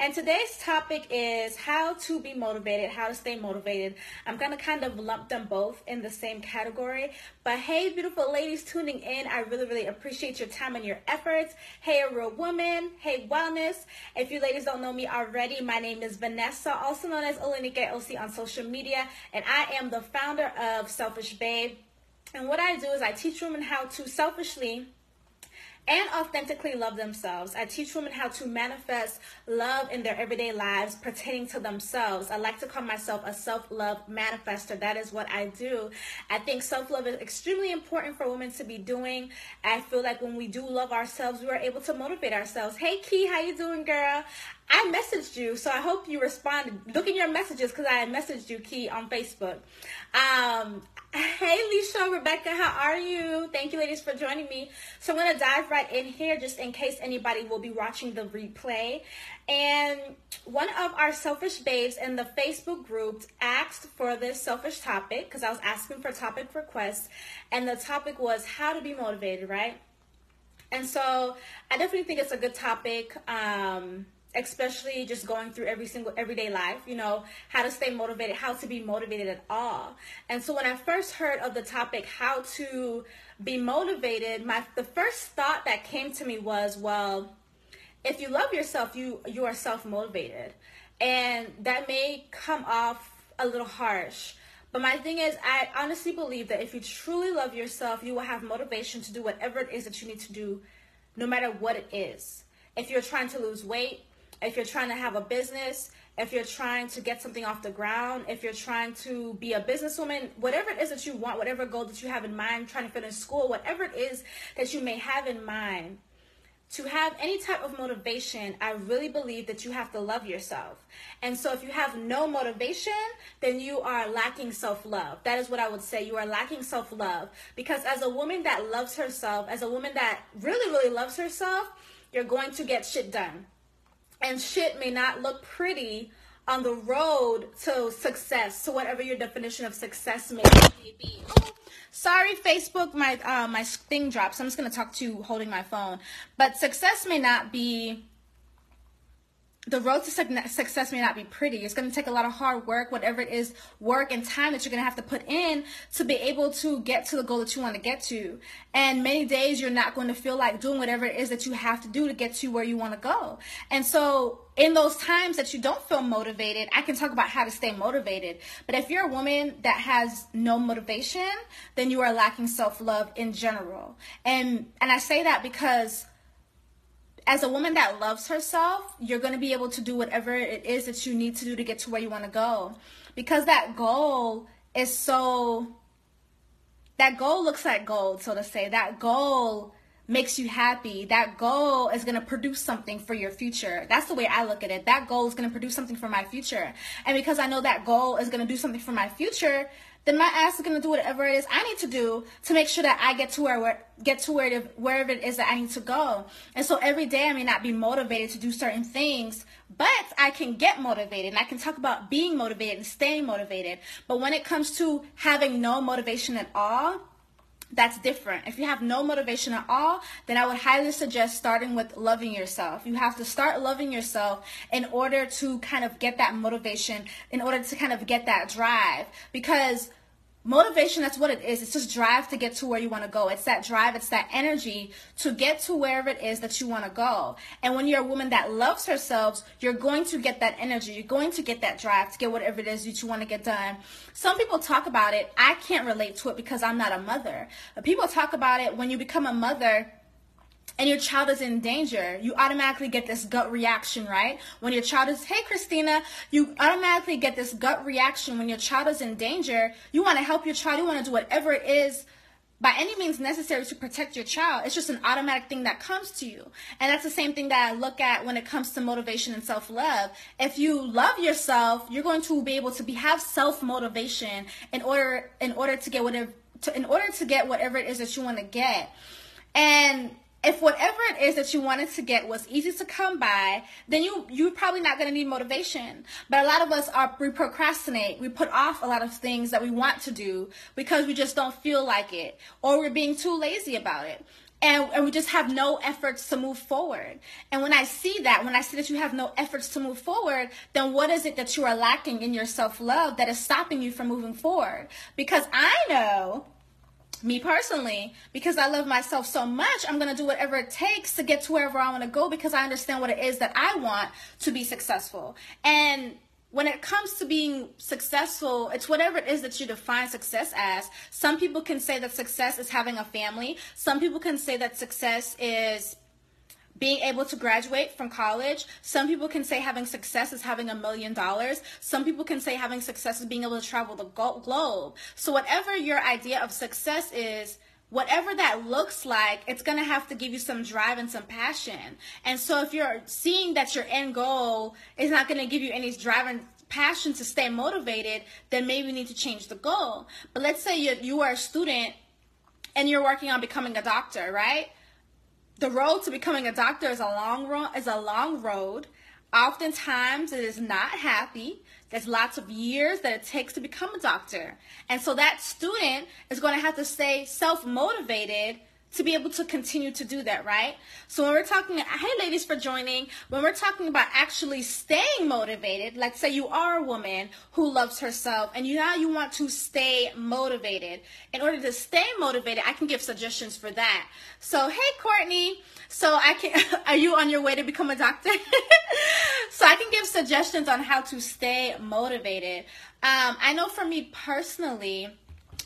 and today's topic is how to be motivated, how to stay motivated. I'm going to kind of lump them both in the same category. But hey, beautiful ladies tuning in, I really, really appreciate your time and your efforts. Hey, a real woman. Hey, wellness. If you ladies don't know me already, my name is Vanessa, also known as Olanike Osi on social media, and I am the founder of Selfish Babe. And what I do is I teach women how to selfishly and authentically love themselves. I teach women how to manifest love in their everyday lives pertaining to themselves. I like to call myself a self love manifester. That is what I do. I think self love is extremely important for women to be doing. I feel like when we do love ourselves, we are able to motivate ourselves. Hey Key, how you doing, girl? I messaged you, so I hope you responded. Look in your messages because I messaged you, Key, on Facebook. Um, hey, Lisha, Rebecca, how are you? Thank you, ladies, for joining me. So I'm going to dive right in here just in case anybody will be watching the replay. And one of our selfish babes in the Facebook group asked for this selfish topic because I was asking for topic requests, and the topic was how to be motivated, right? And so I definitely think it's a good topic. Um, especially just going through every single everyday life, you know, how to stay motivated, how to be motivated at all. And so when I first heard of the topic how to be motivated, my the first thought that came to me was, well, if you love yourself, you you are self-motivated. And that may come off a little harsh. But my thing is, I honestly believe that if you truly love yourself, you will have motivation to do whatever it is that you need to do, no matter what it is. If you're trying to lose weight, if you're trying to have a business, if you're trying to get something off the ground, if you're trying to be a businesswoman, whatever it is that you want, whatever goal that you have in mind, trying to finish school, whatever it is that you may have in mind, to have any type of motivation, I really believe that you have to love yourself. And so if you have no motivation, then you are lacking self love. That is what I would say. You are lacking self love. Because as a woman that loves herself, as a woman that really, really loves herself, you're going to get shit done and shit may not look pretty on the road to success, to whatever your definition of success may be. Sorry, Facebook, my uh, my thing drops. I'm just gonna talk to you holding my phone. But success may not be the road to success may not be pretty. It's going to take a lot of hard work, whatever it is, work and time that you're going to have to put in to be able to get to the goal that you want to get to. And many days you're not going to feel like doing whatever it is that you have to do to get to where you want to go. And so in those times that you don't feel motivated, I can talk about how to stay motivated. But if you're a woman that has no motivation, then you are lacking self-love in general. And and I say that because as a woman that loves herself, you're going to be able to do whatever it is that you need to do to get to where you want to go. Because that goal is so, that goal looks like gold, so to say. That goal makes you happy. That goal is going to produce something for your future. That's the way I look at it. That goal is going to produce something for my future. And because I know that goal is going to do something for my future, then my ass is gonna do whatever it is I need to do to make sure that I get to where, get to where the wherever it is that I need to go. And so every day I may not be motivated to do certain things, but I can get motivated and I can talk about being motivated and staying motivated. But when it comes to having no motivation at all, that's different. If you have no motivation at all, then I would highly suggest starting with loving yourself. You have to start loving yourself in order to kind of get that motivation, in order to kind of get that drive. Because motivation, that's what it is. It's just drive to get to where you want to go. It's that drive, it's that energy to get to wherever it is that you want to go. And when you're a woman that loves herself, you're going to get that energy. You're going to get that drive to get whatever it is that you want to get done. Some people talk about it. I can't relate to it because I'm not a mother. But people talk about it when you become a mother and your child is in danger, you automatically get this gut reaction, right? When your child is, hey, Christina, you automatically get this gut reaction when your child is in danger. You want to help your child, you want to do whatever it is by any means necessary to protect your child. It's just an automatic thing that comes to you. And that's the same thing that I look at when it comes to motivation and self-love. If you love yourself, you're going to be able to be have self-motivation in order in order to get whatever to, in order to get whatever it is that you want to get. And if whatever it is that you wanted to get was easy to come by, then you you're probably not going to need motivation. But a lot of us are we procrastinate. We put off a lot of things that we want to do because we just don't feel like it, or we're being too lazy about it. And, and we just have no efforts to move forward. And when I see that, when I see that you have no efforts to move forward, then what is it that you are lacking in your self love that is stopping you from moving forward? Because I know me personally, because I love myself so much, I'm going to do whatever it takes to get to wherever I want to go because I understand what it is that I want to be successful. And when it comes to being successful, it's whatever it is that you define success as. Some people can say that success is having a family. Some people can say that success is being able to graduate from college. Some people can say having success is having a million dollars. Some people can say having success is being able to travel the globe. So, whatever your idea of success is, whatever that looks like, it's going to have to give you some drive and some passion. And so, if you're seeing that your end goal is not going to give you any drive and passion to stay motivated, then maybe you need to change the goal. But let's say you, you are a student and you're working on becoming a doctor, right? The road to becoming a doctor is a long road is a long road. Oftentimes it is not happy. There's lots of years that it takes to become a doctor. And so that student is going to have to stay self-motivated to be able to continue to do that, right? So when we're talking, hey ladies for joining, when we're talking about actually staying motivated, like say you are a woman who loves herself and you now you want to stay motivated. In order to stay motivated, I can give suggestions for that. So hey Courtney, so I can, are you on your way to become a doctor? so I can give suggestions on how to stay motivated. Um, I know for me personally,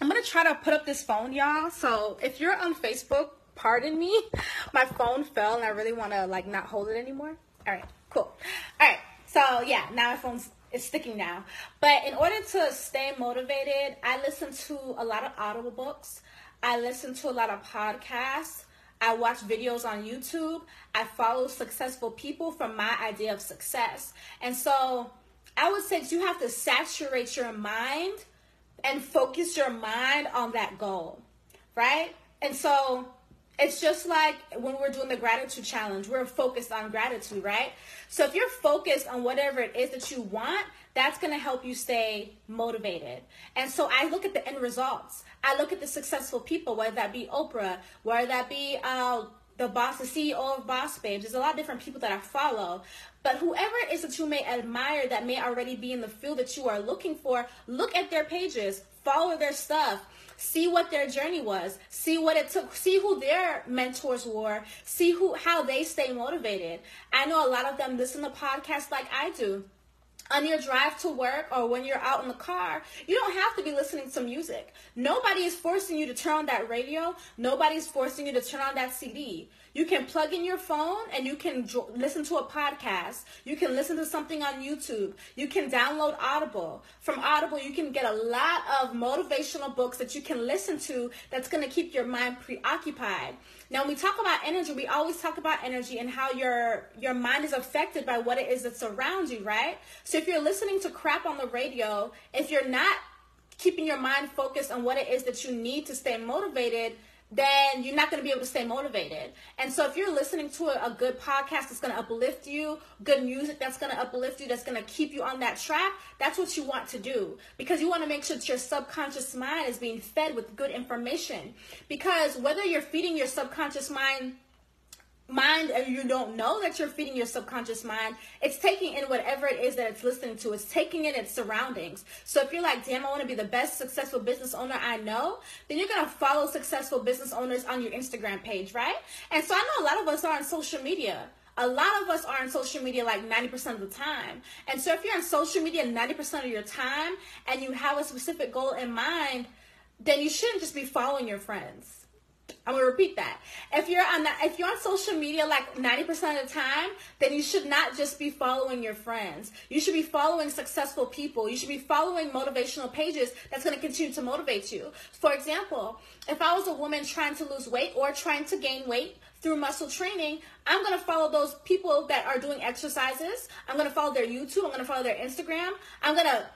I'm gonna try to put up this phone, y'all. So if you're on Facebook, pardon me. My phone fell and I really wanna like not hold it anymore. All right, cool. All right, so yeah, now my phone's it's sticking now. But in order to stay motivated, I listen to a lot of audible books. I listen to a lot of podcasts. I watch videos on YouTube. I follow successful people from my idea of success. And so I would say you have to saturate your mind and focus your mind on that goal, right? And so it's just like when we're doing the gratitude challenge, we're focused on gratitude, right? So if you're focused on whatever it is that you want, that's going to help you stay motivated. And so I look at the end results. I look at the successful people, whether that be Oprah, whether that be uh, the boss, the CEO of Boss Babes. There's a lot of different people that I follow. But whoever it is that you may admire that may already be in the field that you are looking for, look at their pages, follow their stuff, see what their journey was, see what it took, see who their mentors were, see who how they stay motivated. I know a lot of them listen to podcasts like I do on your drive to work or when you're out in the car, you don't have to be listening to music. Nobody is forcing you to turn on that radio. Nobody's forcing you to turn on that CD. You can plug in your phone and you can listen to a podcast. You can listen to something on YouTube. You can download Audible. From Audible, you can get a lot of motivational books that you can listen to that's going to keep your mind preoccupied. Now, when we talk about energy, we always talk about energy and how your your mind is affected by what it is that surrounds you, right? So if you're listening to crap on the radio, if you're not keeping your mind focused on what it is that you need to stay motivated, then you're not going to be able to stay motivated. And so, if you're listening to a, a good podcast that's going to uplift you, good music that's going to uplift you, that's going to keep you on that track, that's what you want to do because you want to make sure that your subconscious mind is being fed with good information. Because whether you're feeding your subconscious mind mind and you don't know that you're feeding your subconscious mind it's taking in whatever it is that it's listening to. It's taking in its surroundings. So if you're like damn i want to be the best successful business owner i know then you're to follow successful business owners on your instagram page right? And so i know a lot of us are on social media. A lot of us are on social media like 90% of the time. And so if you're on social media 90% of your time and you have a specific goal in mind, then you shouldn't just be following your friends I'm gonna repeat that. If you're on that, if you're on social media like 90% of the time, then you should not just be following your friends. You should be following successful people. You should be following motivational pages that's gonna continue to motivate you. For example, if I was a woman trying to lose weight or trying to gain weight through muscle training, I'm gonna follow those people that are doing exercises. I'm gonna follow their YouTube. I'm gonna follow their Instagram. I'm gonna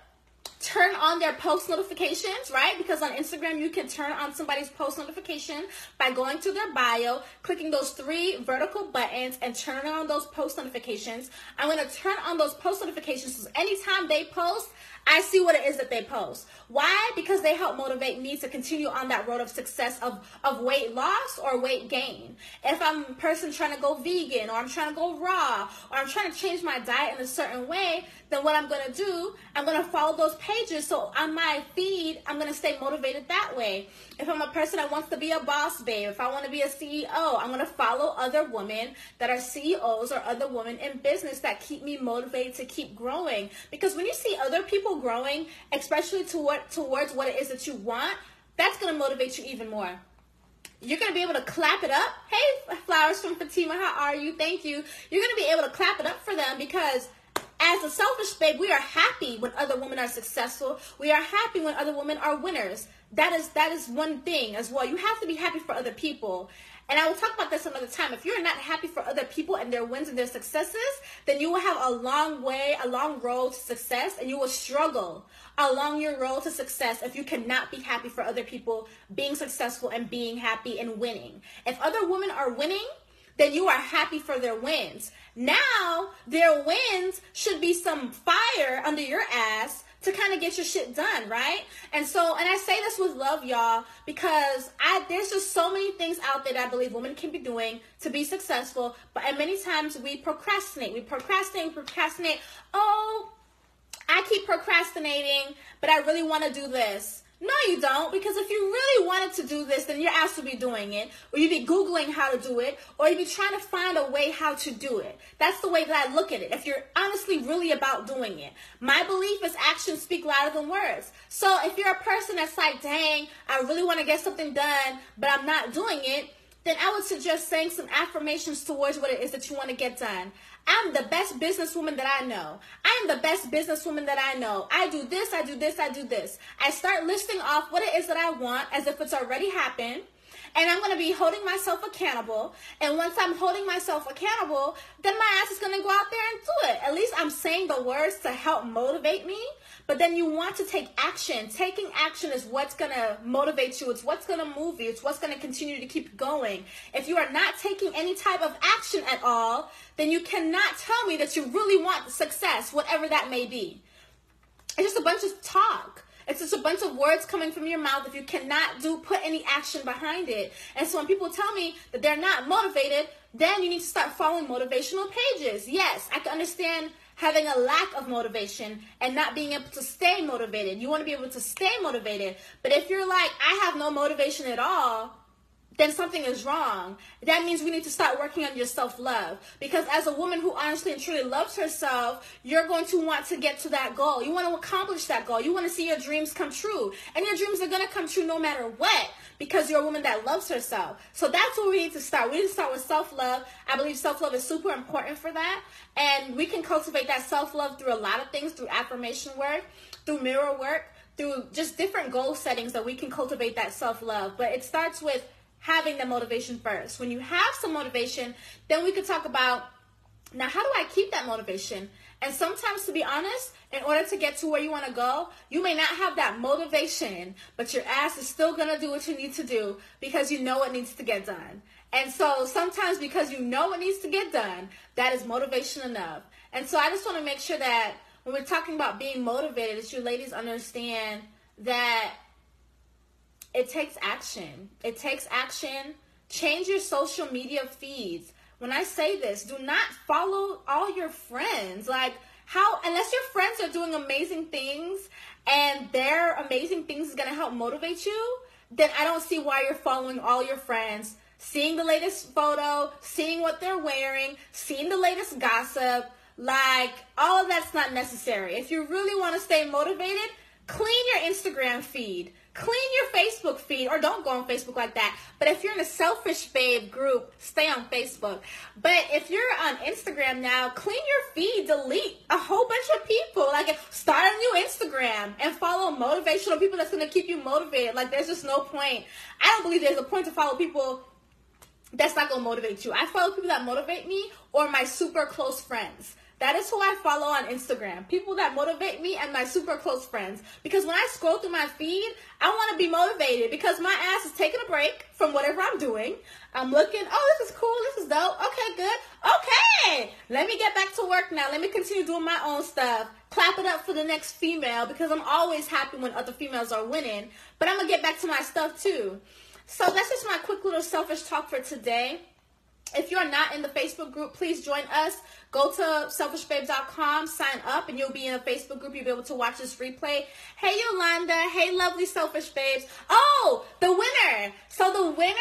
turn on their post notifications, right? Because on Instagram, you can turn on somebody's post notification by going to their bio, clicking those three vertical buttons, and turning on those post notifications. I'm going to turn on those post notifications so anytime they post, I see what it is that they post. Why? Because they help motivate me to continue on that road of success of, of weight loss or weight gain. If I'm a person trying to go vegan or I'm trying to go raw or I'm trying to change my diet in a certain way, then what I'm going to do, I'm going to follow those pages. So on my feed, I'm going to stay motivated that way. If I'm a person that wants to be a boss babe, if I want to be a CEO, I'm going to follow other women that are CEOs or other women in business that keep me motivated to keep growing. Because when you see other people growing, especially toward, towards what it is that you want, that's going to motivate you even more you're going to be able to clap it up. Hey, flowers from Fatima, how are you? Thank you. You're going to be able to clap it up for them because as a selfish babe, we are happy when other women are successful. We are happy when other women are winners. That is that is one thing as well. You have to be happy for other people. And I will talk about this another time. If you're not happy for other people and their wins and their successes, then you will have a long way, a long road to success, and you will struggle along your road to success if you cannot be happy for other people being successful and being happy and winning. If other women are winning, then you are happy for their wins. Now, their wins should be some fire under your ass to kind of get your shit done, right? And so, and I say this with love, y'all, because I there's just so many things out there that I believe women can be doing to be successful, but and many times we procrastinate. We procrastinate, procrastinate. Oh, I keep procrastinating, but I really want to do this. No, you don't, because if you really wanted to do this, then your ass would be doing it, or you'd be Googling how to do it, or you'd be trying to find a way how to do it. That's the way that I look at it. If you're honestly really about doing it, my belief is actions speak louder than words. So if you're a person that's like, dang, I really want to get something done, but I'm not doing it, then I would suggest saying some affirmations towards what it is that you want to get done. I'm the best businesswoman that I know. I am the best businesswoman that I know. I do this, I do this, I do this. I start listing off what it is that I want as if it's already happened. And I'm going to be holding myself accountable. And once I'm holding myself accountable, then my ass is going to go out there and do it. At least I'm saying the words to help motivate me. But then you want to take action. Taking action is what's going to motivate you. It's what's going to move you. It's what's going to continue to keep going. If you are not taking any type of action at all, then you cannot tell me that you really want success, whatever that may be. It's just a bunch of talk. It's just a bunch of words coming from your mouth if you cannot do put any action behind it. And so when people tell me that they're not motivated, then you need to start following motivational pages. Yes, I can understand having a lack of motivation and not being able to stay motivated. You want to be able to stay motivated. But if you're like, I have no motivation at all, then something is wrong. That means we need to start working on your self love. Because as a woman who honestly and truly loves herself, you're going to want to get to that goal. You want to accomplish that goal. You want to see your dreams come true. And your dreams are going to come true no matter what because you're a woman that loves herself. So that's where we need to start. We need to start with self love. I believe self love is super important for that. And we can cultivate that self love through a lot of things through affirmation work, through mirror work, through just different goal settings that we can cultivate that self love. But it starts with having the motivation first. When you have some motivation, then we could talk about now how do I keep that motivation? And sometimes, to be honest, in order to get to where you want to go, you may not have that motivation, but your ass is still going to do what you need to do because you know what needs to get done. And so sometimes, because you know what needs to get done, that is motivation enough. And so I just want to make sure that when we're talking about being motivated, that you ladies understand that it takes action. It takes action. Change your social media feeds when I say this, do not follow all your friends. Like, how, unless your friends are doing amazing things and their amazing things is going to help motivate you, then I don't see why you're following all your friends, seeing the latest photo, seeing what they're wearing, seeing the latest gossip. Like, all of that's not necessary. If you really want to stay motivated, clean your Instagram feed clean your Facebook feed or don't go on Facebook like that. But if you're in a selfish babe group, stay on Facebook. But if you're on Instagram now, clean your feed, delete a whole bunch of people. Like start a new Instagram and follow motivational people that's gonna keep you motivated. Like there's just no point. I don't believe there's a point to follow people that's not gonna motivate you. I follow people that motivate me or my super close friends. That is who I follow on Instagram. People that motivate me and my super close friends. Because when I scroll through my feed, I want to be motivated because my ass is taking a break from whatever I'm doing. I'm looking, oh, this is cool. This is dope. Okay, good. Okay. Let me get back to work now. Let me continue doing my own stuff. Clap it up for the next female because I'm always happy when other females are winning. But I'm going to get back to my stuff too. So that's just my quick little selfish talk for today. If you're not in the Facebook group, please join us. Go to selfishbabes.com, sign up, and you'll be in a Facebook group. You'll be able to watch this replay. Hey, Yolanda. Hey, lovely selfish babes. Oh, the winner. So, the winner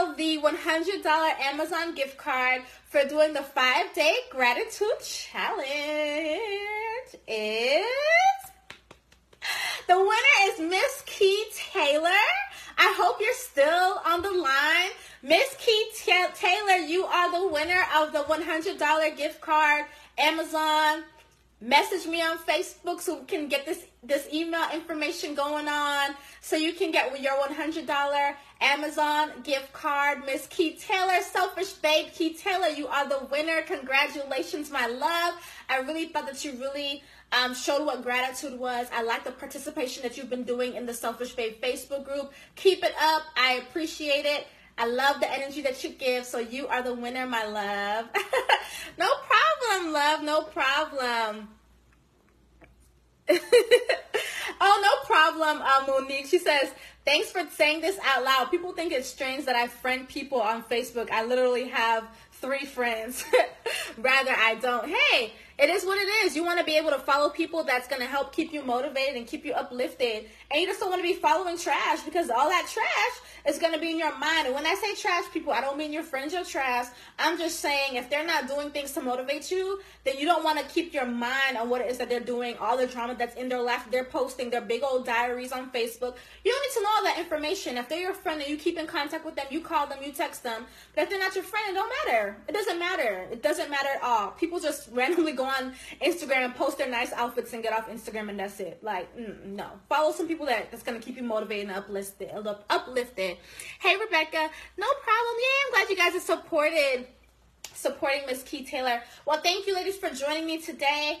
of the $100 Amazon gift card for doing the five day gratitude challenge is. The winner is Miss Key Taylor. I hope you're still on the line. Miss Keith Taylor, you are the winner of the $100 gift card, Amazon. Message me on Facebook so we can get this this email information going on so you can get your $100 Amazon gift card. Miss Keith Taylor, Selfish Babe Keith Taylor, you are the winner. Congratulations, my love. I really thought that you really um, showed what gratitude was. I like the participation that you've been doing in the Selfish Babe Facebook group. Keep it up. I appreciate it. I love the energy that you give. So you are the winner, my love. no problem, love. No problem. oh, no problem, uh, Monique. She says, thanks for saying this out loud. People think it's strange that I friend people on Facebook. I literally have three friends. Rather, I don't. Hey, it is what it is. You want to be able to follow people that's going to help keep you motivated and keep you uplifted. And you just don't want to be following trash because all that trash is going to be in your mind. And when I say trash people, I don't mean your friends are trash. I'm just saying if they're not doing things to motivate you, then you don't want to keep your mind on what it is that they're doing, all the drama that's in their life. They're posting their big old diaries on Facebook. You don't need to know all that information. If they're your friend and you keep in contact with them, you call them, you text them. But if they're not your friend, it don't matter. It doesn't matter. It doesn't matter at all. People just randomly go on Instagram post their nice outfits and get off Instagram and that's it. Like, mm, no. Follow some people that that's gonna keep you motivated and uplifted. Uplifted. Hey Rebecca, no problem. Yeah, I'm glad you guys are supported, supporting Miss Key Taylor. Well, thank you, ladies, for joining me today.